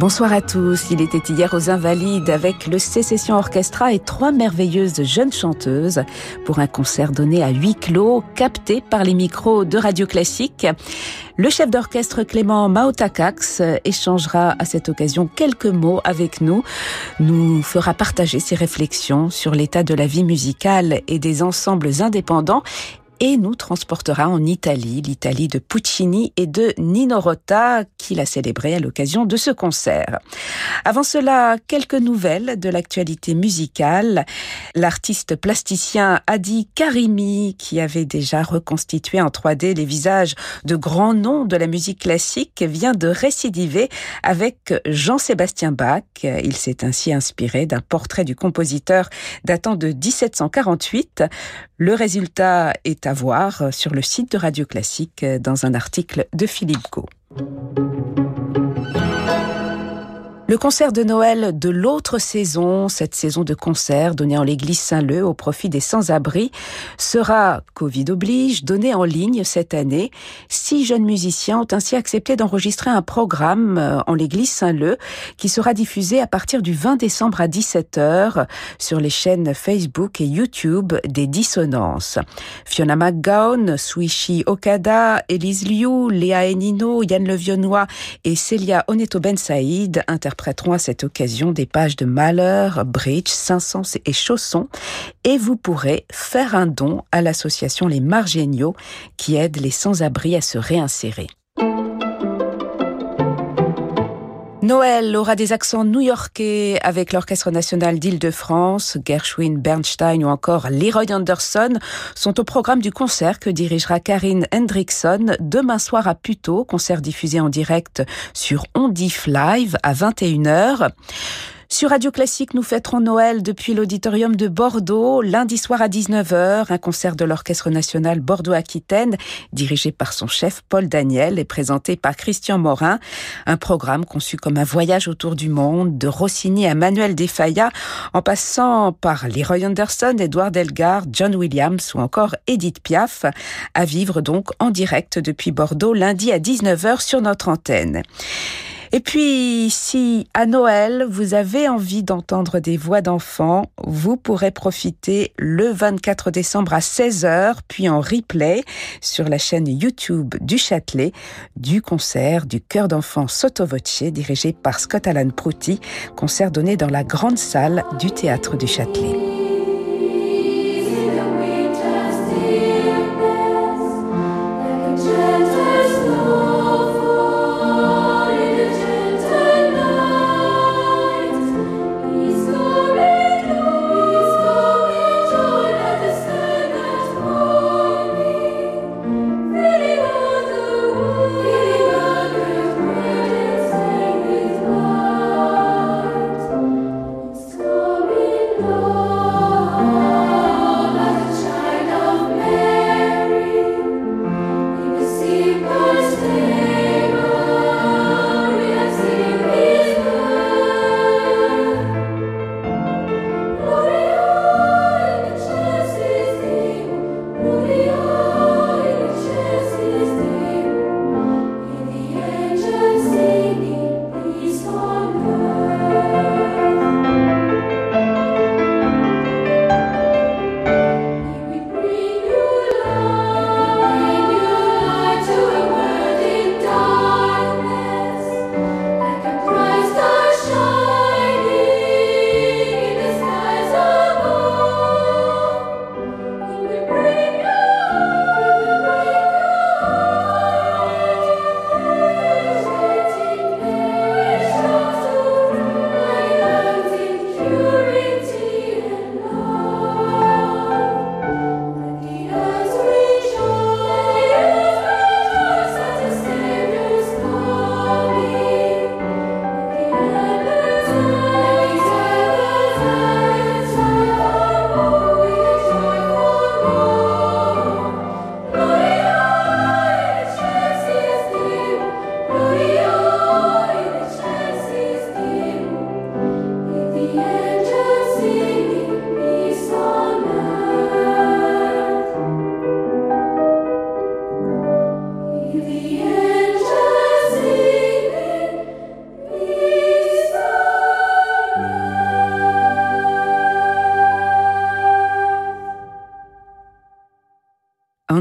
Bonsoir à tous. Il était hier aux Invalides avec le Sécession Orchestra et trois merveilleuses jeunes chanteuses pour un concert donné à huis clos, capté par les micros de Radio Classique. Le chef d'orchestre Clément Maotakax échangera à cette occasion quelques mots avec nous, nous fera partager ses réflexions sur l'état de la vie musicale et des ensembles indépendants et nous transportera en Italie, l'Italie de Puccini et de Nino Rota, qu'il a célébré à l'occasion de ce concert. Avant cela, quelques nouvelles de l'actualité musicale. L'artiste plasticien Adi Karimi, qui avait déjà reconstitué en 3D les visages de grands noms de la musique classique, vient de récidiver avec Jean-Sébastien Bach. Il s'est ainsi inspiré d'un portrait du compositeur datant de 1748. Le résultat est voir sur le site de Radio Classique dans un article de Philippe Gau. Le concert de Noël de l'autre saison, cette saison de concert donnée en l'église Saint-Leu au profit des sans-abri, sera, Covid oblige, donné en ligne cette année. Six jeunes musiciens ont ainsi accepté d'enregistrer un programme euh, en l'église Saint-Leu qui sera diffusé à partir du 20 décembre à 17h sur les chaînes Facebook et YouTube des Dissonances. Fiona McGowan, Suishi Okada, Elise Liu, Léa Enino, Yann Levionnois et Célia Oneto Ben Saïd interprètent prêteront à cette occasion des pages de Malheur, Bridge, Saint-Saëns et Chaussons et vous pourrez faire un don à l'association Les Margéniaux qui aide les sans-abri à se réinsérer. Noël aura des accents new-yorkais avec l'Orchestre national d'Île-de-France, Gershwin, Bernstein ou encore Leroy Anderson sont au programme du concert que dirigera Karine Hendrickson demain soir à Puteaux, concert diffusé en direct sur Ondif Live à 21h. Sur Radio Classique, nous fêterons Noël depuis l'auditorium de Bordeaux, lundi soir à 19h, un concert de l'Orchestre national Bordeaux-Aquitaine, dirigé par son chef Paul Daniel et présenté par Christian Morin. Un programme conçu comme un voyage autour du monde, de Rossini à Manuel Defaya, en passant par Leroy Anderson, Edward Elgar, John Williams ou encore Edith Piaf, à vivre donc en direct depuis Bordeaux lundi à 19h sur notre antenne. Et puis, si à Noël, vous avez envie d'entendre des voix d'enfants, vous pourrez profiter le 24 décembre à 16h, puis en replay sur la chaîne YouTube du Châtelet, du concert du chœur d'enfants Voce, dirigé par Scott Alan Prouty, concert donné dans la grande salle du théâtre du Châtelet.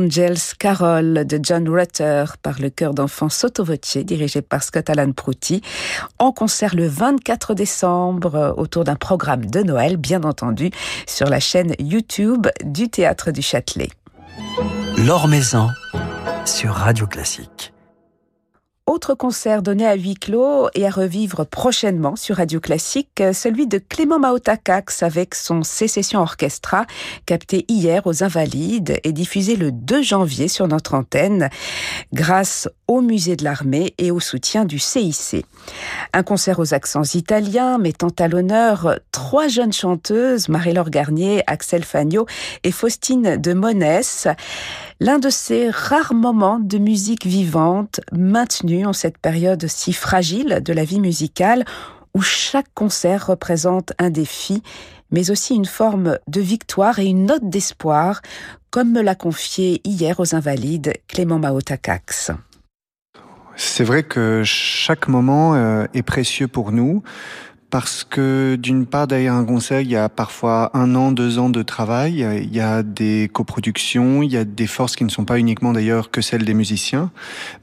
Angels Carol de John Rutter par le chœur d'enfants Sottovoce dirigé par Scott Alan Prouty en concert le 24 décembre autour d'un programme de Noël bien entendu sur la chaîne YouTube du Théâtre du Châtelet. L'Or Maison sur Radio Classique. Autre concert donné à huis clos et à revivre prochainement sur Radio Classique, celui de Clément Maotakax avec son Sécession Orchestra, capté hier aux Invalides et diffusé le 2 janvier sur notre antenne, grâce au Musée de l'Armée et au soutien du CIC. Un concert aux accents italiens mettant à l'honneur trois jeunes chanteuses, Marie-Laure Garnier, Axel Fagnot et Faustine de Monès. L'un de ces rares moments de musique vivante maintenus en cette période si fragile de la vie musicale où chaque concert représente un défi, mais aussi une forme de victoire et une note d'espoir, comme me l'a confié hier aux Invalides Clément Maotakax. C'est vrai que chaque moment euh, est précieux pour nous parce que d'une part derrière un concert, il y a parfois un an, deux ans de travail, il y a des coproductions, il y a des forces qui ne sont pas uniquement d'ailleurs que celles des musiciens,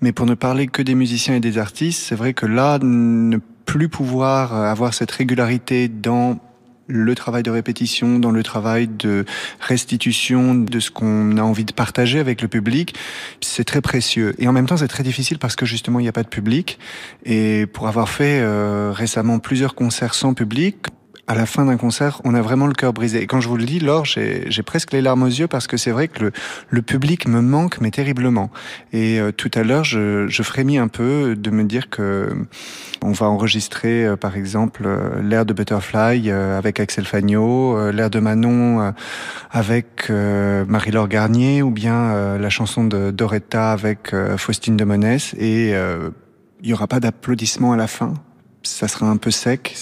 mais pour ne parler que des musiciens et des artistes, c'est vrai que là, ne plus pouvoir avoir cette régularité dans le travail de répétition, dans le travail de restitution de ce qu'on a envie de partager avec le public, c'est très précieux. Et en même temps, c'est très difficile parce que justement, il n'y a pas de public. Et pour avoir fait euh, récemment plusieurs concerts sans public, à la fin d'un concert, on a vraiment le cœur brisé. Et quand je vous le dis, Laure, j'ai presque les larmes aux yeux parce que c'est vrai que le, le, public me manque, mais terriblement. Et euh, tout à l'heure, je, je frémis un peu de me dire que on va enregistrer, euh, par exemple, euh, l'air de Butterfly avec Axel Fagnot, l'air de Manon avec Marie-Laure Garnier, ou bien la chanson de Doretta avec Faustine de Monès. Et il y aura pas d'applaudissements à la fin ça sera un peu sec,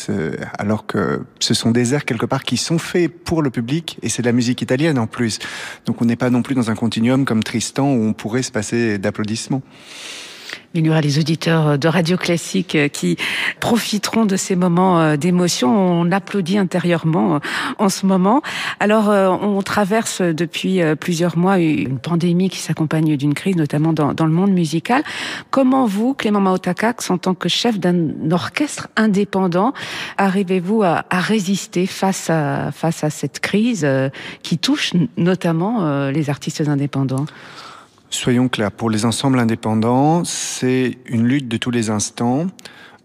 alors que ce sont des airs quelque part qui sont faits pour le public, et c'est de la musique italienne en plus. Donc on n'est pas non plus dans un continuum comme Tristan où on pourrait se passer d'applaudissements. Il y aura les auditeurs de Radio Classique qui profiteront de ces moments euh, d'émotion. On applaudit intérieurement euh, en ce moment. Alors, euh, on traverse depuis plusieurs mois une pandémie qui s'accompagne d'une crise, notamment dans, le monde musical. Comment vous, Clément Maotakax, en tant que chef d'un orchestre indépendant, arrivez-vous à, à, résister face à, face à cette crise qui touche notamment les artistes indépendants? Soyons clairs, pour les ensembles indépendants, c'est une lutte de tous les instants.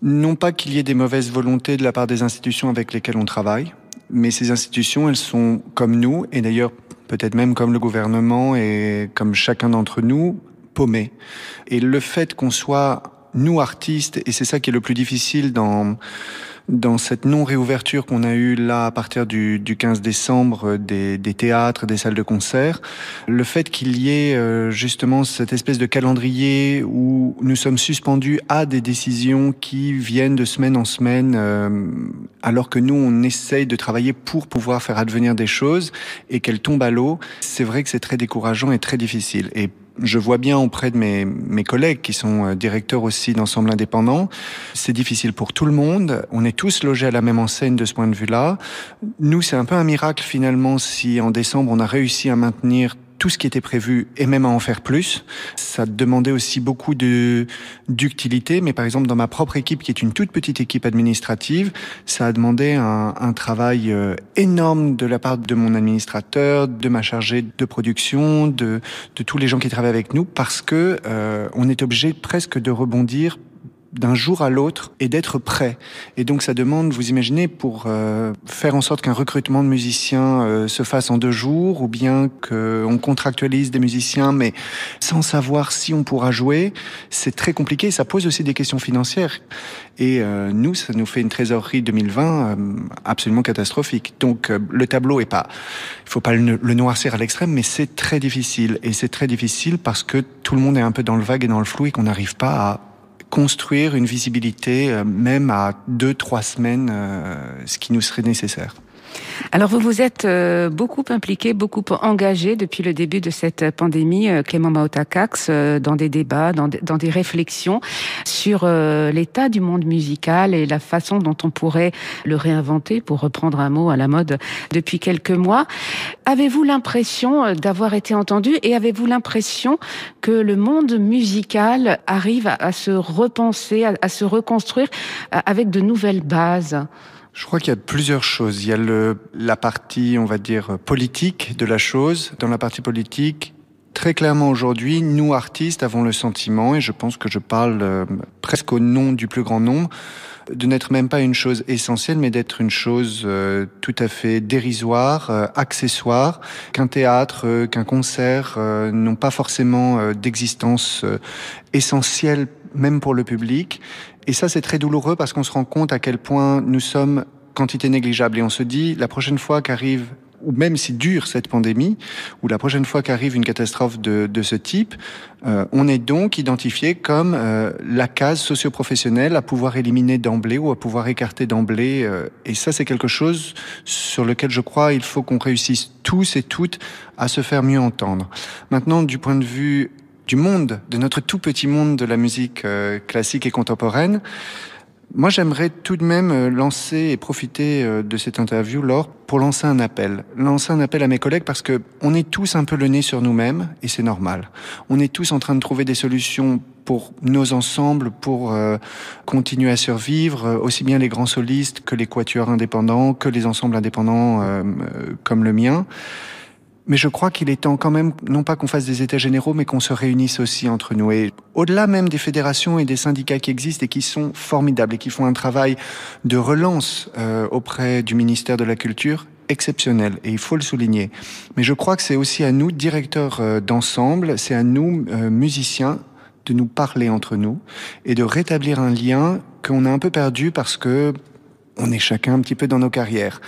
Non pas qu'il y ait des mauvaises volontés de la part des institutions avec lesquelles on travaille, mais ces institutions, elles sont comme nous, et d'ailleurs peut-être même comme le gouvernement et comme chacun d'entre nous, paumées. Et le fait qu'on soit, nous artistes, et c'est ça qui est le plus difficile dans dans cette non-réouverture qu'on a eue là à partir du, du 15 décembre des, des, théâtres, des salles de concert, le fait qu'il y ait euh, justement cette espèce de calendrier où nous sommes suspendus à des décisions qui viennent de semaine en semaine, euh, alors que nous on essaye de travailler pour pouvoir faire advenir des choses et qu'elles tombent à l'eau, c'est vrai que c'est très décourageant et très difficile. Et je vois bien auprès de mes, mes collègues qui sont euh, directeurs aussi d'ensemble indépendants, c'est difficile pour tout le monde. On est tous logés à la même enseigne de ce point de vue-là. Nous, c'est un peu un miracle finalement si en décembre on a réussi à maintenir tout ce qui était prévu et même à en faire plus. Ça demandait aussi beaucoup de ductilité, mais par exemple dans ma propre équipe, qui est une toute petite équipe administrative, ça a demandé un, un travail euh, énorme de la part de mon administrateur, de ma chargée de production, de, de tous les gens qui travaillent avec nous, parce que euh, on est obligé presque de rebondir d'un jour à l'autre et d'être prêt. Et donc ça demande, vous imaginez, pour euh, faire en sorte qu'un recrutement de musiciens euh, se fasse en deux jours, ou bien qu'on contractualise des musiciens, mais sans savoir si on pourra jouer, c'est très compliqué. Ça pose aussi des questions financières. Et euh, nous, ça nous fait une trésorerie 2020 absolument catastrophique. Donc le tableau est pas, il faut pas le, le noircir à l'extrême, mais c'est très difficile. Et c'est très difficile parce que tout le monde est un peu dans le vague et dans le flou et qu'on n'arrive pas à construire une visibilité, euh, même à deux, trois semaines, euh, ce qui nous serait nécessaire. Alors vous vous êtes euh, beaucoup impliqué, beaucoup engagé depuis le début de cette pandémie, euh, Clément Maotakax, euh, dans des débats, dans, dans des réflexions sur l'état du monde musical et la façon dont on pourrait le réinventer, pour reprendre un mot à la mode depuis quelques mois. Avez-vous l'impression d'avoir été entendu et avez-vous l'impression que le monde musical arrive à, se repenser, à se reconstruire avec de nouvelles bases? Je crois qu'il y a plusieurs choses. Il y a le, la partie, on va dire, politique de la chose. Dans la partie politique, très clairement aujourd'hui, nous artistes avons le sentiment, et je pense que je parle euh, presque au nom du plus grand nombre, de n'être même pas une chose essentielle, mais d'être une chose euh, tout à fait dérisoire, euh, accessoire, qu'un théâtre, qu'un concert n'ont pas forcément d'existence essentielle même pour le public. Et ça, c'est très douloureux parce qu'on se rend compte à quel point nous sommes quantité négligeable. Et on se dit, la prochaine fois qu'arrive ou même si dure cette pandémie, ou la prochaine fois qu'arrive une catastrophe de, de ce type, euh, on est donc identifié comme euh, la case socio-professionnelle à pouvoir éliminer d'emblée ou à pouvoir écarter d'emblée. Euh, et ça, c'est quelque chose sur lequel je crois il faut qu'on réussisse tous et toutes à se faire mieux entendre. Maintenant, du point de vue du monde, de notre tout petit monde de la musique euh, classique et contemporaine. Moi, j'aimerais tout de même euh, lancer et profiter euh, de cette interview, Laure, pour lancer un appel. Lancer un appel à mes collègues parce que on est tous un peu le nez sur nous-mêmes et c'est normal. On est tous en train de trouver des solutions pour nos ensembles, pour continuer à survivre, aussi bien les grands solistes que les quatuors indépendants, que les ensembles indépendants comme le mien. Mais je crois qu'il est temps quand même, non pas qu'on fasse des états généraux, mais qu'on se réunisse aussi entre nous. Et au-delà même des fédérations et des syndicats qui existent et qui sont formidables et qui font un travail de relance euh, auprès du ministère de la Culture exceptionnel et il faut le souligner. Mais je crois que c'est aussi à nous, directeurs euh, d'ensemble, c'est à nous, euh, musiciens, de nous parler entre nous et de rétablir un lien qu'on a un peu perdu parce que on est chacun un petit peu dans nos carrières.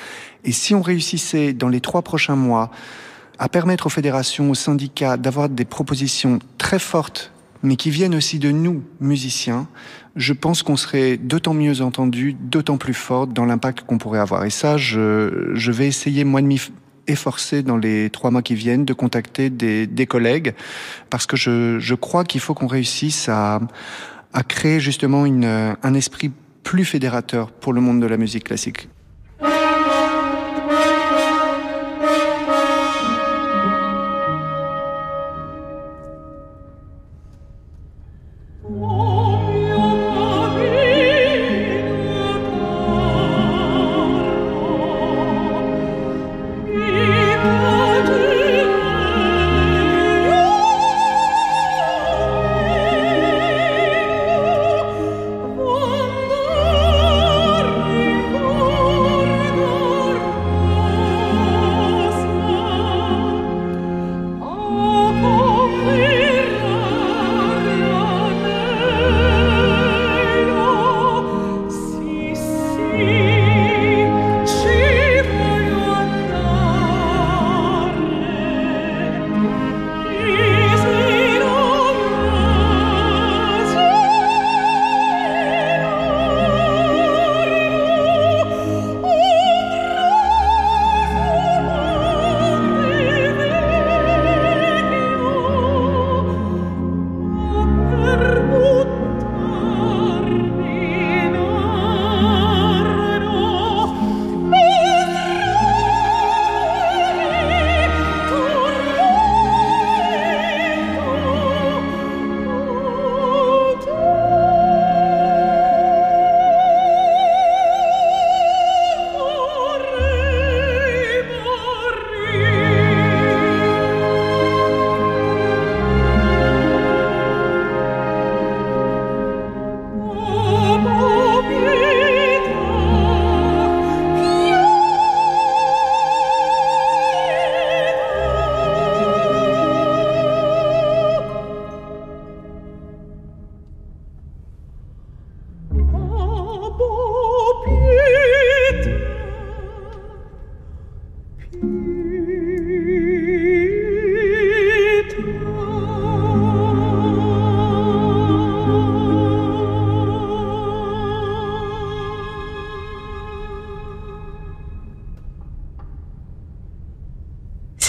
Et si on réussissait dans les trois prochains mois à permettre aux fédérations, aux syndicats d'avoir des propositions très fortes, mais qui viennent aussi de nous, musiciens, je pense qu'on serait d'autant mieux entendu, d'autant plus fort dans l'impact qu'on pourrait avoir. Et ça, je, vais essayer, moi, de m'y efforcer dans les trois mois qui viennent de contacter des, collègues, parce que je, crois qu'il faut qu'on réussisse à, créer justement un esprit plus fédérateur pour le monde de la musique classique.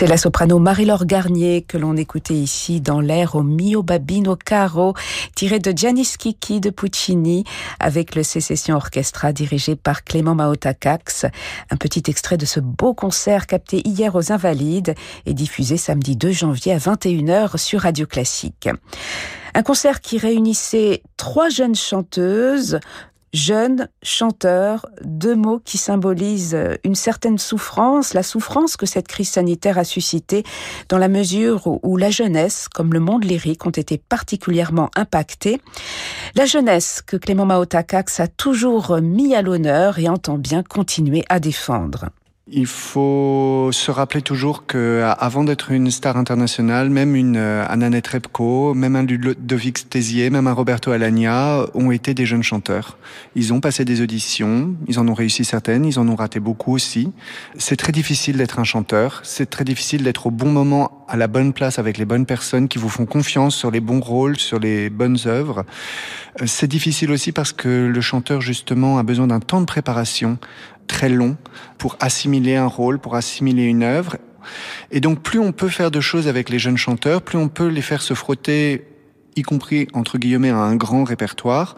C'est la soprano Marie-Laure Garnier que l'on écoutait ici dans l'air au Mio Babino Caro, tiré de Giannis Kiki de Puccini, avec le Sécession Orchestra dirigé par Clément Maotakax. Un petit extrait de ce beau concert capté hier aux Invalides et diffusé samedi 2 janvier à 21h sur Radio Classique. Un concert qui réunissait trois jeunes chanteuses, jeune, chanteur, deux mots qui symbolisent une certaine souffrance, la souffrance que cette crise sanitaire a suscitée dans la mesure où la jeunesse, comme le monde lyrique, ont été particulièrement impactés. La jeunesse que Clément Maotakax a toujours mis à l'honneur et entend bien continuer à défendre. Il faut se rappeler toujours que avant d'être une star internationale, même une euh, Anna Repko, même un Ludovic Tézier, même un Roberto Alagna ont été des jeunes chanteurs. Ils ont passé des auditions, ils en ont réussi certaines, ils en ont raté beaucoup aussi. C'est très difficile d'être un chanteur, c'est très difficile d'être au bon moment, à la bonne place avec les bonnes personnes qui vous font confiance sur les bons rôles, sur les bonnes œuvres. Euh, c'est difficile aussi parce que le chanteur justement a besoin d'un temps de préparation très long pour assimiler un rôle, pour assimiler une œuvre. Et donc plus on peut faire de choses avec les jeunes chanteurs, plus on peut les faire se frotter y compris entre guillemets à un grand répertoire,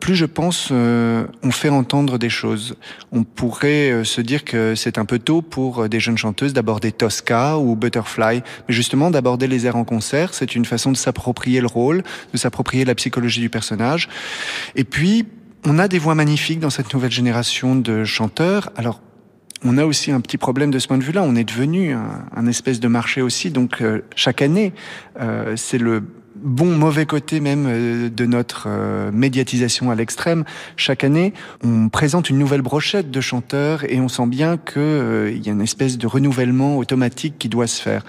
plus je pense euh, on fait entendre des choses. On pourrait euh, se dire que c'est un peu tôt pour euh, des jeunes chanteuses d'aborder Tosca ou Butterfly, mais justement d'aborder les airs en concert, c'est une façon de s'approprier le rôle, de s'approprier la psychologie du personnage. Et puis on a des voix magnifiques dans cette nouvelle génération de chanteurs. Alors, on a aussi un petit problème de ce point de vue-là. On est devenu un, espèce de marché aussi. Donc, euh, chaque année, euh, c'est le bon mauvais côté même euh, de notre médiatisation à l'extrême. Chaque année, on présente une nouvelle brochette de chanteurs et on sent bien qu'il y a une espèce de renouvellement automatique qui doit se faire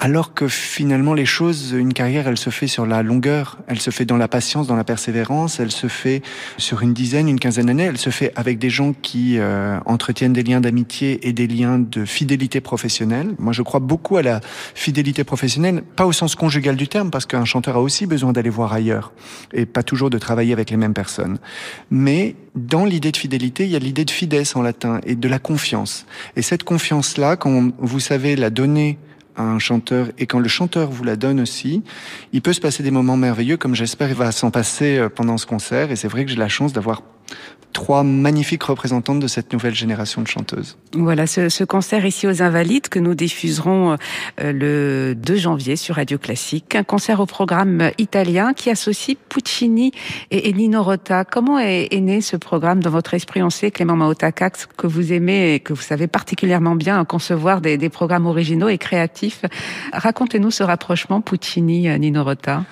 alors que finalement les choses, une carrière, elle se fait sur la longueur, elle se fait dans la patience, dans la persévérance, elle se fait sur une dizaine, une quinzaine d'années, elle se fait avec des gens qui euh, entretiennent des liens d'amitié et des liens de fidélité professionnelle. Moi, je crois beaucoup à la fidélité professionnelle, pas au sens conjugal du terme, parce qu'un chanteur a aussi besoin d'aller voir ailleurs et pas toujours de travailler avec les mêmes personnes. Mais dans l'idée de fidélité, il y a l'idée de fides en latin et de la confiance. Et cette confiance-là, quand vous savez la donner un chanteur. Et quand le chanteur vous la donne aussi, il peut se passer des moments merveilleux comme j'espère il va s'en passer euh, pendant ce concert. Et c'est vrai que j'ai la chance d'avoir trois magnifiques représentantes de cette nouvelle génération de chanteuses. Voilà, ce, ce concert ici aux Invalides que nous diffuserons euh, le 2 janvier sur Radio Classique. Un concert au programme italien qui associe Puccini et, Nino Rota. Comment est, né ce programme dans votre esprit? On sait, Clément Maotakax, que vous aimez et que vous savez particulièrement bien concevoir des, des programmes originaux et créatifs. Racontez-nous ce rapprochement Puccini-Nino Rota.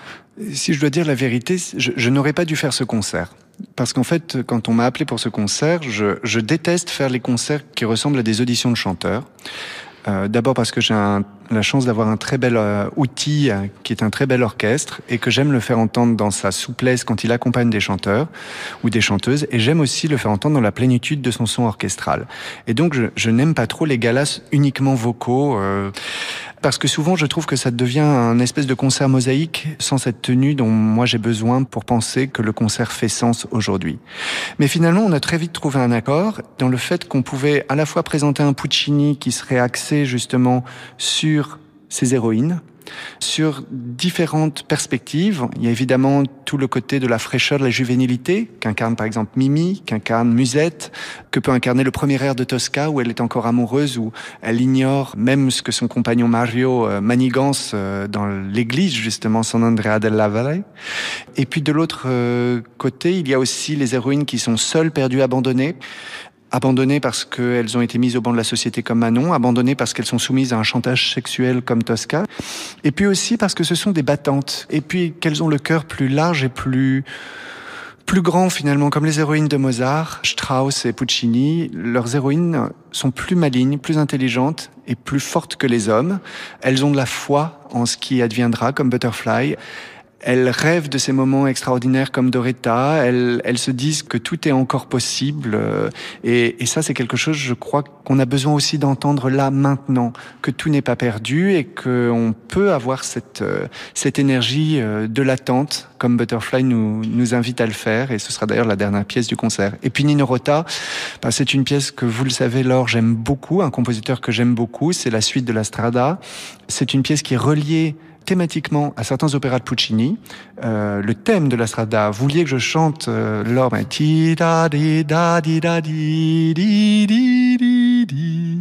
Si je dois dire la vérité, je, je n'aurais pas dû faire ce concert. Parce qu'en fait, quand on m'a appelé pour ce concert, je, je, déteste faire les concerts qui ressemblent à des auditions de chanteurs. Euh, D'abord parce que j'ai la chance d'avoir un très bel euh, outil euh, qui est un très bel orchestre et que j'aime le faire entendre dans sa souplesse quand il accompagne des chanteurs ou des chanteuses et j'aime aussi le faire entendre dans la plénitude de son son orchestral. Et donc je, je n'aime pas trop les galas uniquement vocaux. Euh, parce que souvent je trouve que ça devient un espèce de concert mosaïque sans cette tenue dont moi j'ai besoin pour penser que le concert fait sens aujourd'hui. Mais finalement, on a très vite trouvé un accord dans le fait qu'on pouvait à la fois présenter un Puccini qui serait axé justement sur ses héroïnes, sur différentes perspectives. Il y a évidemment tout le côté de la fraîcheur, de la juvénilité, qu'incarne par exemple Mimi, qu'incarne Musette, que peut incarner le premier air de Tosca où elle est encore amoureuse, où elle ignore même ce que son compagnon Mario euh, manigance euh, dans l'église justement San Andrea della Valle. Et puis de l'autre euh, côté, il y a aussi les héroïnes qui sont seules, perdues, abandonnées abandonnées parce qu'elles ont été mises au banc de la société comme Manon, abandonnées parce qu'elles sont soumises à un chantage sexuel comme Tosca, et puis aussi parce que ce sont des battantes, et puis qu'elles ont le cœur plus large et plus plus grand finalement, comme les héroïnes de Mozart, Strauss et Puccini, leurs héroïnes sont plus malignes, plus intelligentes et plus fortes que les hommes. Elles ont de la foi en ce qui adviendra, comme Butterfly. Elles rêvent de ces moments extraordinaires comme Doretta. Elles, se disent que tout est encore possible. Euh, et, et ça, c'est quelque chose, je crois, qu'on a besoin aussi d'entendre là, maintenant, que tout n'est pas perdu et qu'on peut avoir cette, euh, cette énergie euh, de l'attente, comme Butterfly nous, nous invite à le faire. Et ce sera d'ailleurs la dernière pièce du concert. Et puis Nino Rota, bah, c'est une pièce que vous le savez, Laure, j'aime beaucoup, un compositeur que j'aime beaucoup. C'est la suite de la Strada. C'est une pièce qui est reliée thématiquement à certains opéras de Puccini. Euh, le thème de la strada, vous vouliez que je chante euh, lors ti da di da di da di di di di di.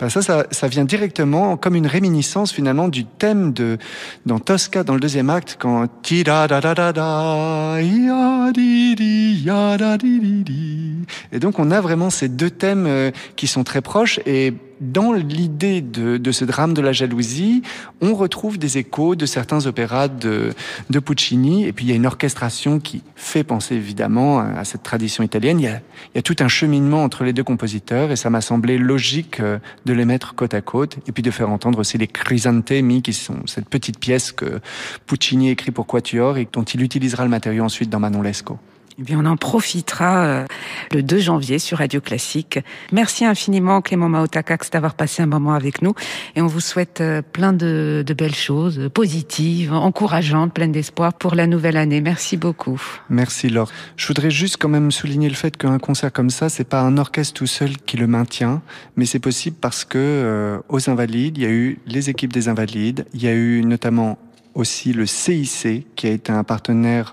Ben ça, ça, vient directement comme une réminiscence finalement du thème de dans Tosca dans le deuxième acte quand ti da da da da da di di da di di di. Et donc on a vraiment ces deux thèmes euh, qui sont très proches et dans l'idée de, de, ce drame de la jalousie, on retrouve des échos de certains opéras de, de, Puccini, et puis il y a une orchestration qui fait penser évidemment à cette tradition italienne. Il y a, il y a tout un cheminement entre les deux compositeurs, et ça m'a semblé logique euh, de les mettre côte à côte, et puis de faire entendre aussi les Crisantemi, qui sont cette petite pièce que Puccini écrit pour Quatuor, et dont il utilisera le matériau ensuite dans Manon Lescaut. Eh bien, on en profitera euh, le 2 janvier sur Radio Classique. Merci infiniment Clément Maotakax d'avoir passé un moment avec nous et on vous souhaite euh, plein de, de belles choses, positives, encourageantes, pleines d'espoir pour la nouvelle année. Merci beaucoup. Merci Laure. Je voudrais juste quand même souligner le fait qu'un concert comme ça, c'est pas un orchestre tout seul qui le maintient, mais c'est possible parce que euh, aux Invalides, il y a eu les équipes des Invalides, il y a eu notamment aussi le CIC qui a été un partenaire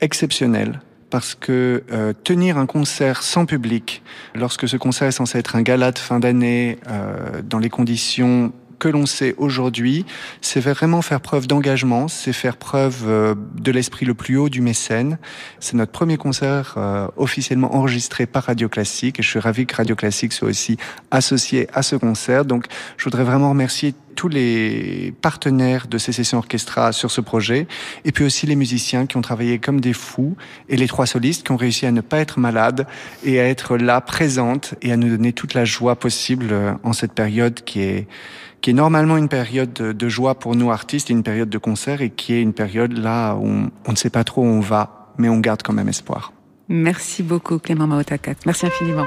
exceptionnel parce que euh, tenir un concert sans public, lorsque ce concert est censé être un gala de fin d'année, euh, dans les conditions que l'on sait aujourd'hui, c'est vraiment faire preuve d'engagement, c'est faire preuve euh, de l'esprit le plus haut du mécène. C'est notre premier concert officiellement enregistré par Radio Classique et je suis ravi que Radio Classique soit aussi associé à ce concert. Donc, je voudrais vraiment remercier tous les partenaires de ces sessions orchestra sur ce projet, et puis aussi les musiciens qui ont travaillé comme des fous, et les trois solistes qui ont réussi à ne pas être malades et à être là, présentes, et à nous donner toute la joie possible euh, en cette période qui est qui est normalement une période de joie pour nous artistes, une période de concert, et qui est une période là où on, on ne sait pas trop où on va, mais on garde quand même espoir. Merci beaucoup Clément Maotakat. Merci infiniment.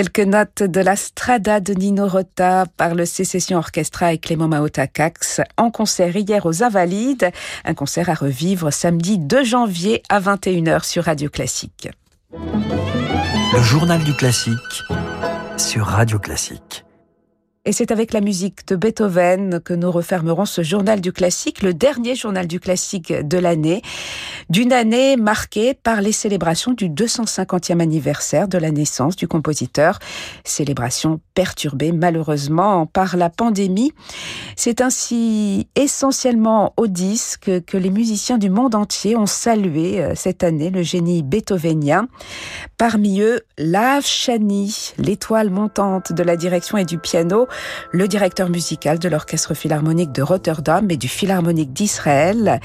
Quelques notes de la Strada de Nino Rota par le Sécession Orchestra et Clément Maotakax en concert hier aux Invalides. Un concert à revivre samedi 2 janvier à 21h sur Radio Classique. Le journal du classique sur Radio Classique. Et c'est avec la musique de Beethoven que nous refermerons ce journal du classique, le dernier journal du classique de l'année, d'une année marquée par les célébrations du 250e anniversaire de la naissance du compositeur, célébration perturbée malheureusement par la pandémie. C'est ainsi essentiellement au disque que les musiciens du monde entier ont salué euh, cette année le génie beethovenien. Parmi eux, Lav Chani, l'étoile montante de la direction et du piano, le directeur musical de l'Orchestre Philharmonique de Rotterdam et du Philharmonique d'Israël.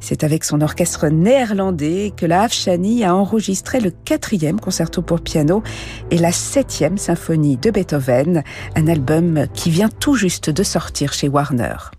C'est avec son orchestre néerlandais que la Afshani a enregistré le quatrième concerto pour piano et la septième symphonie de Beethoven, un album qui vient tout juste de sortir chez Warner.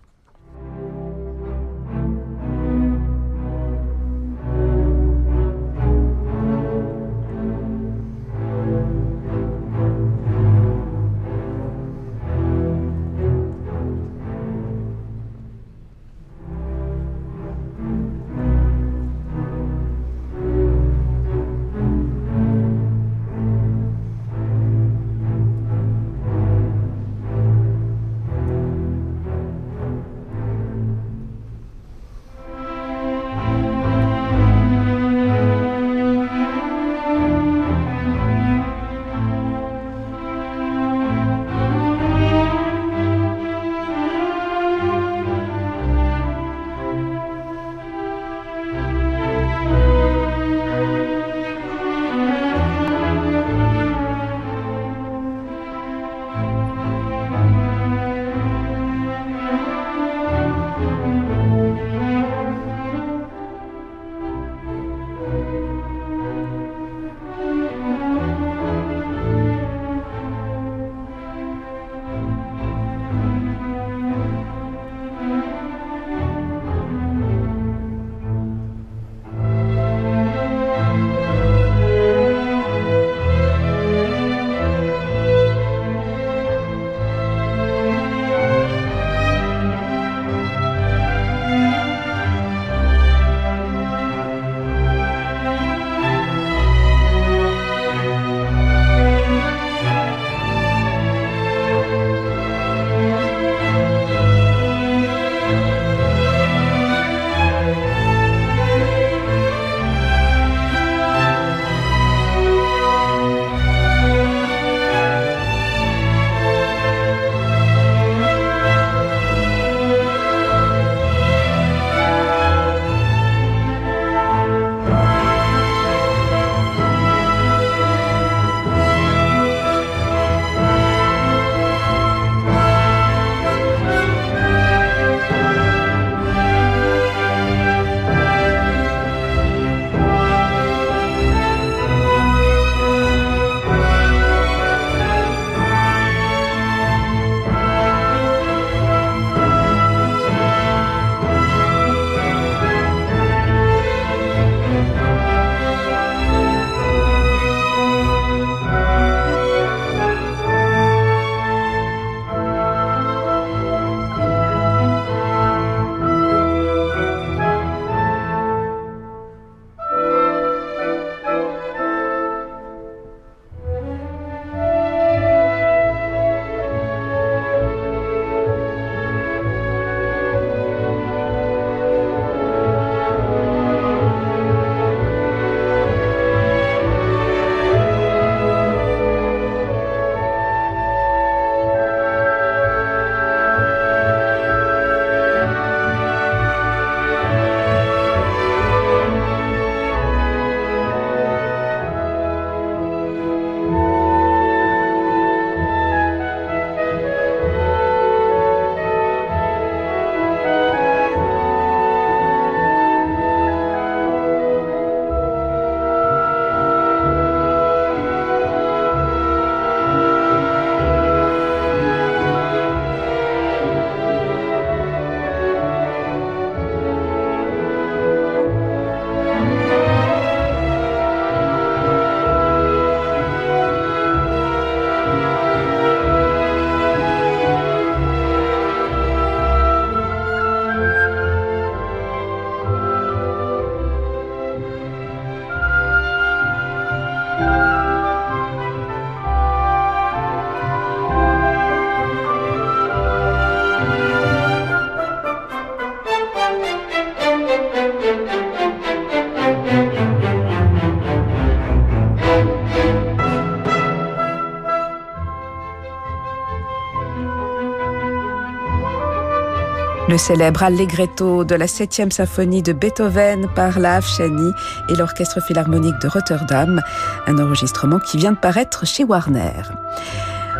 Le célèbre Allegretto de la 7e symphonie de Beethoven par la Afshani et l'Orchestre Philharmonique de Rotterdam, un enregistrement qui vient de paraître chez Warner.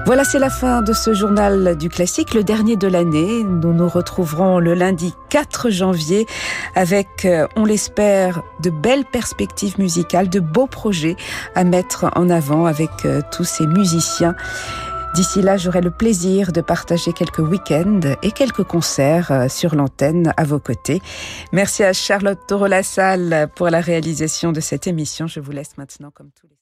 Voilà, c'est la fin de ce journal du classique, le dernier de l'année. Nous nous retrouverons le lundi 4 janvier avec, euh, on l'espère, de belles perspectives musicales, de beaux projets à mettre en avant avec euh, tous ces musiciens. D'ici là, j'aurai le plaisir de partager quelques week-ends et quelques concerts euh, sur l'antenne à vos côtés. Merci à Charlotte Toro-Lassalle pour la réalisation de cette émission. Je vous laisse maintenant comme tous les